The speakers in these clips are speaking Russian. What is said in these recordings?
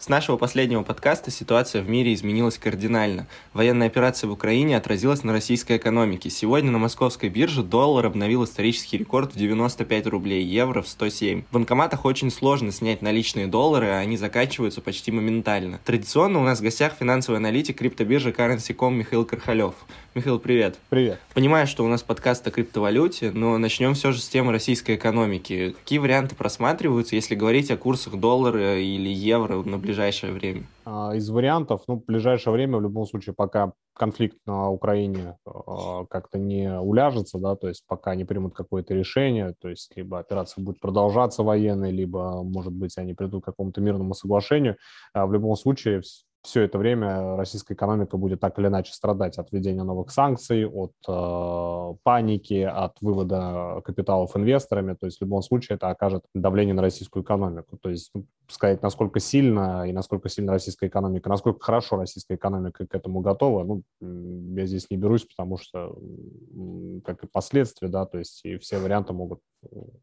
С нашего последнего подкаста ситуация в мире изменилась кардинально. Военная операция в Украине отразилась на российской экономике. Сегодня на московской бирже доллар обновил исторический рекорд в 95 рублей, евро в 107. В банкоматах очень сложно снять наличные доллары, а они заканчиваются почти моментально. Традиционно у нас в гостях финансовый аналитик криптобиржи Currency.com Михаил Кархалев. Михаил, привет. Привет. Понимаю, что у нас подкаст о криптовалюте, но начнем все же с темы российской экономики. Какие варианты просматриваются, если говорить о курсах доллара или евро на ближайшее время? А, из вариантов, ну, в ближайшее время, в любом случае, пока конфликт на Украине а, как-то не уляжется, да, то есть пока не примут какое-то решение, то есть либо операция будет продолжаться военной, либо, может быть, они придут к какому-то мирному соглашению, а в любом случае все это время российская экономика будет так или иначе страдать от введения новых санкций, от э, паники, от вывода капиталов инвесторами. То есть в любом случае это окажет давление на российскую экономику. То есть ну, сказать, насколько сильно и насколько сильно российская экономика, насколько хорошо российская экономика к этому готова, ну, я здесь не берусь, потому что как и последствия, да, то есть и все варианты могут,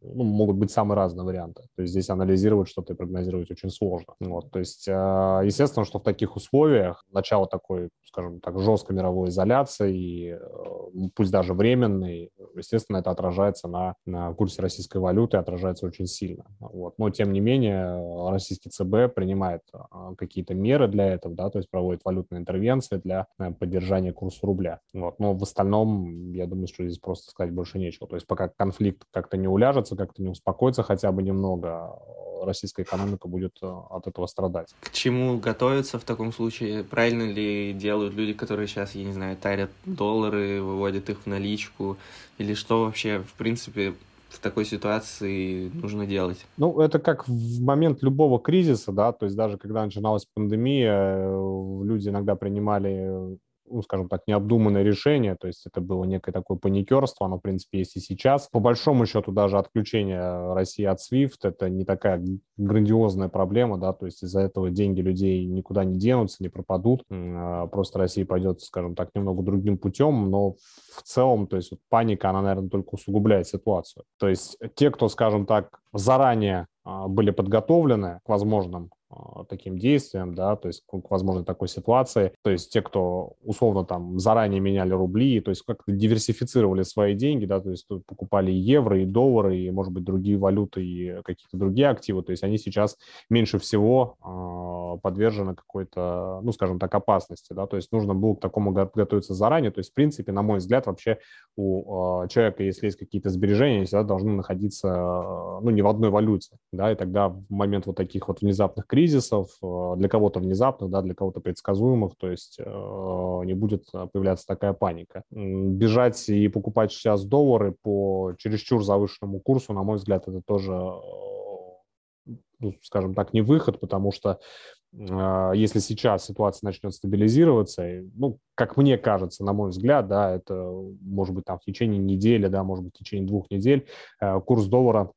ну, могут быть самые разные варианты. То есть здесь анализировать что-то и прогнозировать очень сложно. Вот, то есть, э, естественно, что в таких условиях начало такой, скажем так, жесткой мировой изоляции, э, пусть даже временной, естественно, это отражается на, на курсе российской валюты, отражается очень сильно. Вот. Но, тем не менее, российский ЦБ принимает а, какие-то меры для этого, да, то есть проводит валютные интервенции для э, поддержания курса рубля. Вот. Но в остальном, я думаю, что здесь просто сказать больше нечего. То есть пока конфликт как-то не уляжется, как-то не успокоится хотя бы немного, российская экономика будет э, от этого страдать. К чему готовиться в таком случае? Правильно ли делают люди, которые сейчас, я не знаю, тарят доллары, выводят их в наличку? Или что вообще, в принципе, в такой ситуации нужно делать? Ну, это как в момент любого кризиса, да, то есть даже когда начиналась пандемия, э, люди иногда принимали ну, скажем так, необдуманное решение, то есть это было некое такое паникерство, оно, в принципе, есть и сейчас. По большому счету, даже отключение России от SWIFT – это не такая грандиозная проблема, да, то есть из-за этого деньги людей никуда не денутся, не пропадут, а просто Россия пойдет, скажем так, немного другим путем, но в целом, то есть вот паника, она, наверное, только усугубляет ситуацию. То есть те, кто, скажем так, заранее а, были подготовлены к возможным таким действиям, да, то есть к возможной такой ситуации. То есть те, кто условно там заранее меняли рубли, то есть как-то диверсифицировали свои деньги, да, то есть покупали и евро, и доллары, и, может быть, другие валюты, и какие-то другие активы, то есть они сейчас меньше всего э, подвержены какой-то, ну, скажем так, опасности, да, то есть нужно было к такому готовиться заранее, то есть, в принципе, на мой взгляд, вообще у э, человека, если есть какие-то сбережения, всегда должны находиться, ну, не в одной валюте, да, и тогда в момент вот таких вот внезапных кризисов кризисов, э, для кого-то внезапных, да, для кого-то предсказуемых, то есть э, не будет появляться такая паника. Бежать и покупать сейчас доллары по чересчур завышенному курсу, на мой взгляд, это тоже э, ну, скажем так, не выход, потому что если сейчас ситуация начнет стабилизироваться, ну, как мне кажется, на мой взгляд, да, это может быть там в течение недели, да, может быть в течение двух недель курс доллара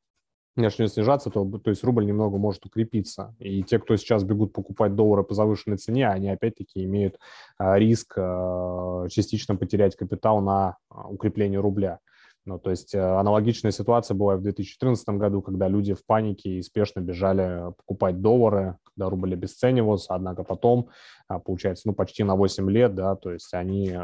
начнет снижаться, то, то есть рубль немного может укрепиться. И те, кто сейчас бегут покупать доллары по завышенной цене, они опять-таки имеют а, риск а, частично потерять капитал на а, укрепление рубля. Ну, то есть аналогичная ситуация была в 2014 году, когда люди в панике и спешно бежали покупать доллары, когда рубль обесценивался, однако потом, получается, ну, почти на 8 лет, да, то есть они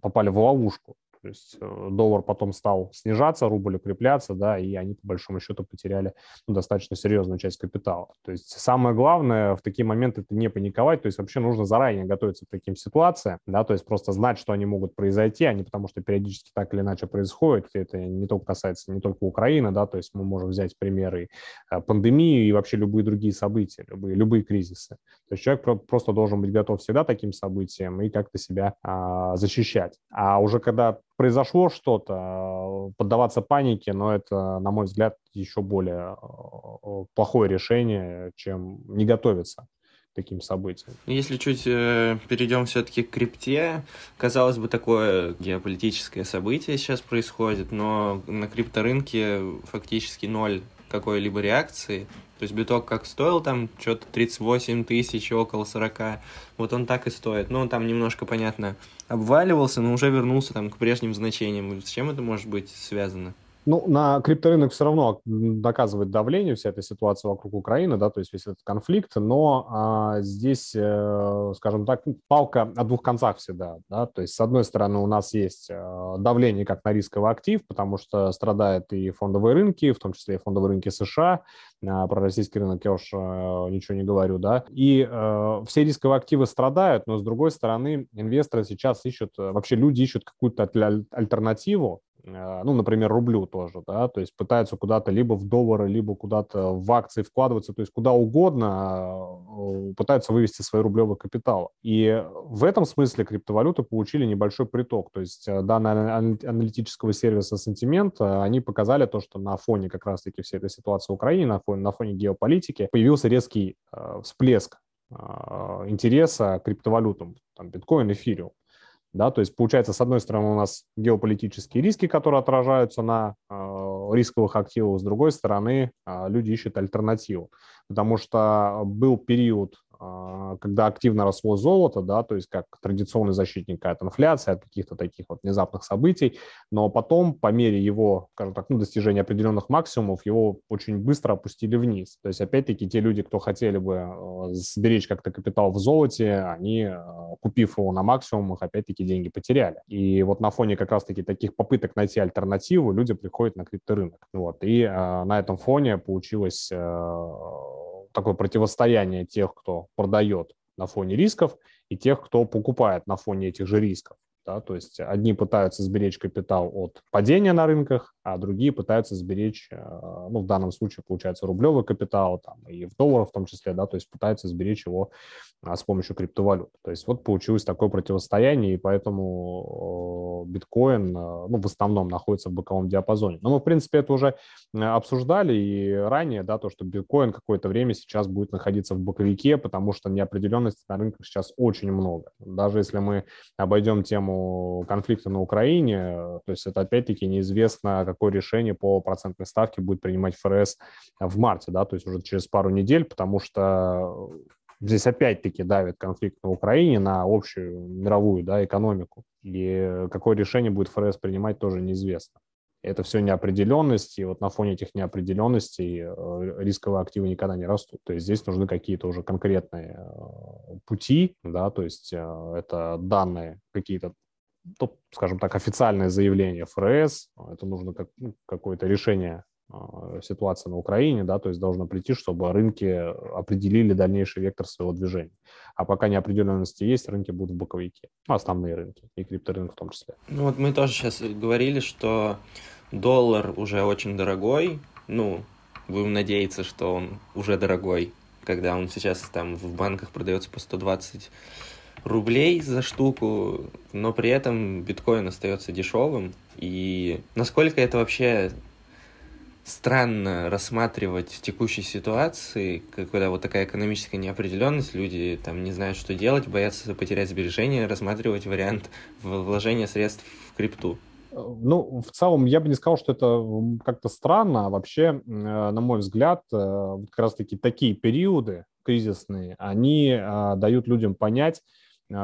попали в ловушку. То есть э, доллар потом стал снижаться, рубль укрепляться, да, и они по большому счету потеряли ну, достаточно серьезную часть капитала. То есть самое главное в такие моменты это не паниковать, то есть вообще нужно заранее готовиться к таким ситуациям, да, то есть просто знать, что они могут произойти, а не потому что периодически так или иначе происходит. Это не только касается не только Украины, да, то есть мы можем взять примеры э, пандемии и вообще любые другие события, любые, любые кризисы. То есть человек просто должен быть готов всегда таким событиям и как-то себя а, защищать. А уже когда произошло что-то, поддаваться панике, но это, на мой взгляд, еще более э, плохое решение, чем не готовиться к таким событиям. Ну, если чуть э, перейдем все-таки к крипте, казалось бы, такое геополитическое событие сейчас происходит, но на крипторынке фактически ноль какой-либо реакции. То есть биток как стоил там что-то 38 тысяч, около 40, вот он так и стоит. Ну, там немножко, понятно, обваливался, но уже вернулся там к прежним значениям. С чем это может быть связано? Ну, на крипторынок все равно доказывает давление вся эта ситуация вокруг Украины, да, то есть весь этот конфликт, но а, здесь, э, скажем так, палка о двух концах всегда, да, то есть с одной стороны у нас есть э, давление как на рисковый актив, потому что страдают и фондовые рынки, в том числе и фондовые рынки США, а, про российский рынок я уж э, ничего не говорю, да, и э, все рисковые активы страдают, но с другой стороны инвесторы сейчас ищут, вообще люди ищут какую-то альтернативу, Э, ну, например, рублю тоже, да, то есть пытаются куда-то либо в доллары, либо куда-то в акции вкладываться, то есть куда угодно э, пытаются вывести свои рублевые капиталы. И в этом смысле криптовалюты получили небольшой приток, то есть э, данные аналитического сервиса «Сентимент», они показали то, что на фоне как раз-таки всей этой ситуации в Украине, на фоне, на фоне геополитики появился резкий всплеск интереса к криптовалютам, там, биткоин, эфириум. Да, то есть получается, с одной стороны, у нас геополитические риски, которые отражаются на э, рисковых активах, с другой стороны, э, люди ищут альтернативу, потому что был период когда активно росло золото, да, то есть как традиционный защитник от инфляции, от каких-то таких вот внезапных событий, но потом по мере его, скажем так, ну, достижения определенных максимумов, его очень быстро опустили вниз. То есть опять-таки те люди, кто хотели бы а, сберечь как-то капитал в золоте, они, а, купив его на максимумах, опять-таки деньги потеряли. И вот на фоне как раз-таки таких попыток найти альтернативу люди приходят на крипторынок. Вот. И на этом фоне получилось такое противостояние тех, кто продает на фоне рисков, и тех, кто покупает на фоне этих же рисков. Да, то есть одни пытаются сберечь капитал от падения на рынках, а другие пытаются сберечь, э, ну, в данном случае, получается, рублевый капитал, там, и в долларах в том числе, да, то есть пытаются сберечь его а, с помощью криптовалют. То есть вот получилось такое противостояние, и поэтому биткоин, э, ну, в основном находится в боковом диапазоне. Но мы, в принципе, это уже э, обсуждали и ранее, да, то, что биткоин какое-то время сейчас будет находиться в боковике, потому что неопределенности на рынках сейчас очень много. Даже если мы обойдем тему конфликта на Украине, то есть это опять-таки неизвестно, какое решение по процентной ставке будет принимать ФРС в марте, да, то есть уже через пару недель, потому что Здесь опять-таки давит конфликт на Украине, на общую мировую да, экономику. И какое решение будет ФРС принимать, тоже неизвестно. Это все неопределенность, и вот на фоне этих неопределенностей э, рисковые активы никогда не растут. То есть здесь нужны какие-то уже конкретные э, пути, да, то есть э, это данные какие-то скажем так, официальное заявление ФРС, это нужно как, ну, какое-то решение а, ситуации на Украине, да, то есть должно прийти, чтобы рынки определили дальнейший вектор своего движения. А пока неопределенности есть, рынки будут в боковике, ну, основные рынки, и крипторынок в том числе. Ну вот мы тоже сейчас говорили, что доллар уже очень дорогой, ну, будем надеяться, что он уже дорогой, когда он сейчас там в банках продается по 120 рублей за штуку, но при этом биткоин остается дешевым. И насколько это вообще странно рассматривать в текущей ситуации, когда вот такая экономическая неопределенность, люди там не знают, что делать, боятся потерять сбережения, рассматривать вариант вложения средств в крипту. Ну, в целом, я бы не сказал, что это как-то странно. А вообще, э, на мой взгляд, э, как раз-таки такие периоды кризисные, они а, дают людям понять,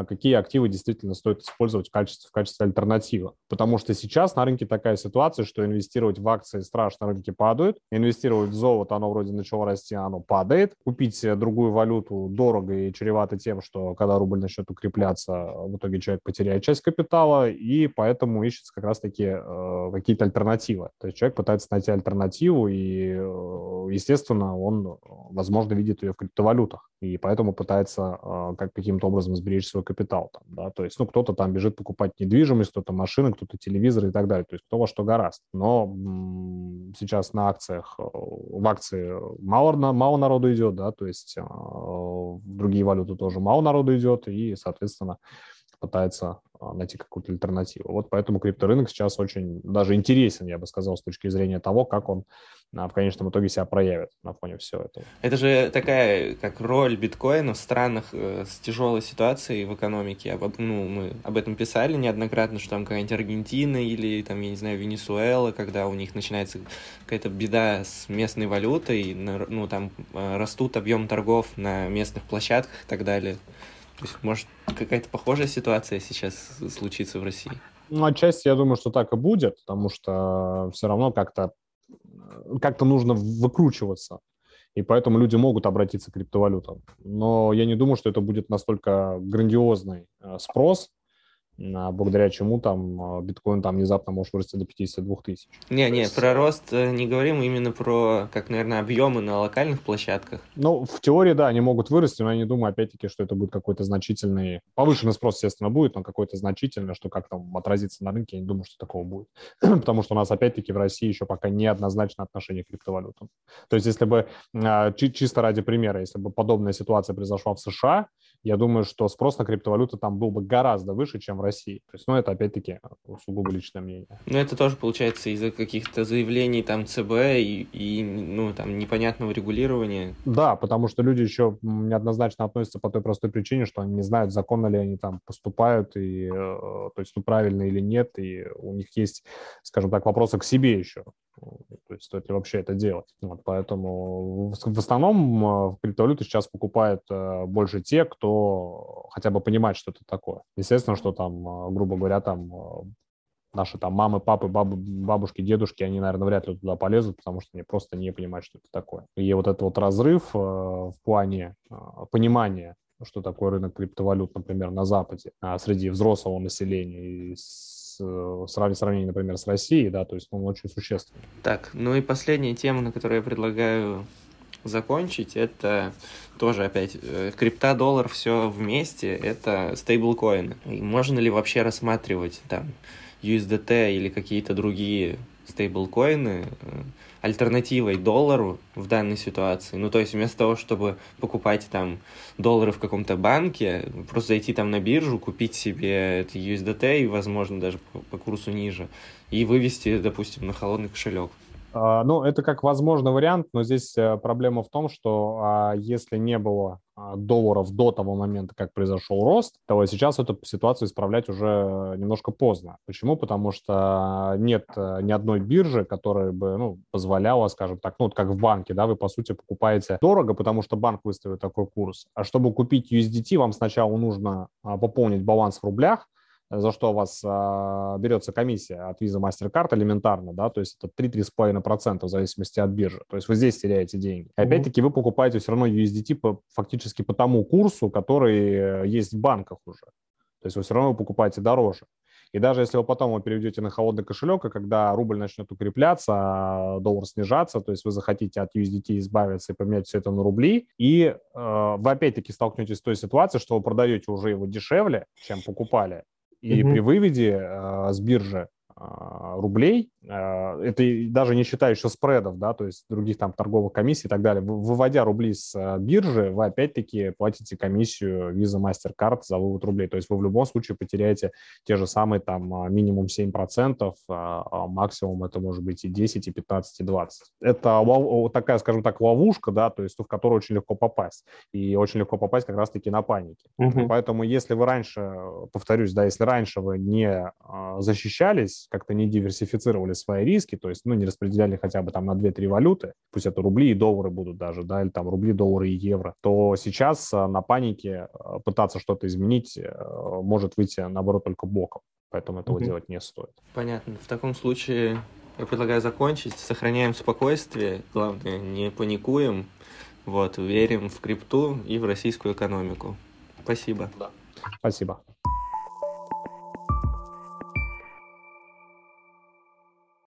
какие активы действительно стоит использовать в качестве, в качестве альтернативы. Потому что сейчас на рынке такая ситуация, что инвестировать в акции страшно, рынки падают. Инвестировать в золото, оно вроде начало расти, оно падает. Купить другую валюту дорого и чревато тем, что когда рубль начнет укрепляться, в итоге человек потеряет часть капитала, и поэтому ищется как раз-таки э, какие-то альтернативы. То есть человек пытается найти альтернативу, и, э, естественно, он, возможно, видит ее в криптовалютах, и поэтому пытается э, как, каким-то образом сберечь свой капитал. Там, да? То есть, ну, кто-то там бежит покупать недвижимость, кто-то машины, кто-то телевизор и так далее. То есть, кто во что гораст. Но сейчас на акциях, э, в акции мало, мало народу идет, да, то есть э, в другие валюты тоже мало народу идет, и, соответственно, пытается а, найти какую-то альтернативу. Вот поэтому крипторынок сейчас очень даже интересен, я бы сказал, с точки зрения того, как он а, в конечном итоге себя проявит на фоне всего этого. Это же такая, как роль биткоина в странах э, с тяжелой ситуацией в экономике. Об, ну, мы об этом писали неоднократно, что там какая-нибудь Аргентина или, там, я не знаю, Венесуэла, когда у них начинается какая-то беда с местной валютой, ну, там э, растут объем торгов на местных площадках и так далее. То есть, может, какая-то похожая ситуация сейчас случится в России? Ну, отчасти я думаю, что так и будет, потому что все равно как-то как-то нужно выкручиваться. И поэтому люди могут обратиться к криптовалютам. Но я не думаю, что это будет настолько грандиозный э, спрос, благодаря чему там а, биткоин там внезапно может вырасти до 52 тысяч. Не, не, про рост э, не говорим, именно про, как, наверное, объемы на локальных площадках. Ну, в теории, да, они могут вырасти, но я не думаю, опять-таки, что это будет какой-то значительный... Повышенный спрос, естественно, будет, но какой-то значительный, что как там отразится на рынке, я не думаю, что такого будет. Потому что у нас, опять-таки, в России еще пока неоднозначно отношение к криптовалютам. То есть, если бы, а, чисто ради примера, если бы подобная ситуация произошла в США, я думаю, что спрос на криптовалюты там был бы гораздо выше, чем в России. То есть, ну, это опять-таки сугубо личное мнение. Ну, это тоже получается из-за каких-то заявлений там ЦБ и, и, ну, там, непонятного регулирования. Да, потому что люди еще неоднозначно относятся по той простой причине, что они не знают, законно ли они там поступают, и, э, то есть, ну, правильно или нет, и у них есть, скажем так, вопросы к себе еще. Есть стоит ли вообще это делать. Вот, поэтому в основном в криптовалюту сейчас покупают э, больше те, кто хотя бы понимает, что это такое. Естественно, что там, э, грубо говоря, там наши там мамы, папы, бабы, бабушки, дедушки, они, наверное, вряд ли туда полезут, потому что они просто не понимают, что это такое. И вот этот вот разрыв в плане понимания что такое рынок криптовалют, например, на Западе, а среди взрослого населения и в сравнении, например, с Россией, да, то есть он очень существенный. Так, ну и последняя тема, на которую я предлагаю закончить, это тоже опять э, крипта, доллар, все вместе, это стейблкоины. И можно ли вообще рассматривать там USDT или какие-то другие стейблкоины э, альтернативой доллару в данной ситуации. Ну, то есть вместо того, чтобы покупать там доллары в каком-то банке, просто зайти там на биржу, купить себе это USDT и, возможно, даже по, по курсу ниже, и вывести, допустим, на холодный кошелек. А, ну, это как возможный вариант, но здесь э, проблема в том, что а, если не было долларов до того момента, как произошел рост, то сейчас эту ситуацию исправлять уже немножко поздно. Почему? Потому что нет э, ни одной биржи, которая бы ну, позволяла, скажем так, ну, вот как в банке, да, вы, по сути, покупаете дорого, потому что банк выставит такой курс. А чтобы купить USDT, вам сначала нужно пополнить баланс в рублях, за что у вас а, берется комиссия от Visa MasterCard элементарно, да, то есть это 3-3,5% в зависимости от биржи. То есть вы здесь теряете деньги. И опять-таки вы покупаете все равно USDT по, фактически по тому курсу, который э, есть в банках уже. То есть вы все равно покупаете дороже. И даже если вы потом его переведете на холодный кошелек, и когда рубль начнет укрепляться, а доллар снижаться, то есть вы захотите от USDT избавиться и поменять все это на рубли, и э, вы опять-таки столкнетесь с той ситуацией, что вы продаете уже его дешевле, чем покупали, и угу. при выводе э, с биржи а, рублей. А, это даже не считая еще спредов, да, то есть других там торговых комиссий и так далее. Выводя рубли с а, биржи, вы опять-таки платите комиссию Visa MasterCard за вывод рублей. То есть вы в любом случае потеряете те же самые там минимум 7%, а максимум это может быть и 10, и 15, и 20. Это такая, скажем так, ловушка, да, то есть в которую очень легко попасть. И очень легко попасть как раз-таки на панике. Угу. Поэтому если вы раньше, повторюсь, да, если раньше вы не защищались, как-то не диверсифицировали свои риски, то есть, ну, не распределяли хотя бы там на 2-3 валюты, пусть это рубли и доллары будут даже, да, или там рубли, доллары и евро, то сейчас э, на панике э, пытаться что-то изменить э, может выйти, наоборот, только боком. Поэтому этого mm-hmm. делать не стоит. Понятно. В таком случае я предлагаю закончить. Сохраняем спокойствие, главное, не паникуем, вот, верим в крипту и в российскую экономику. Спасибо. Да. Спасибо.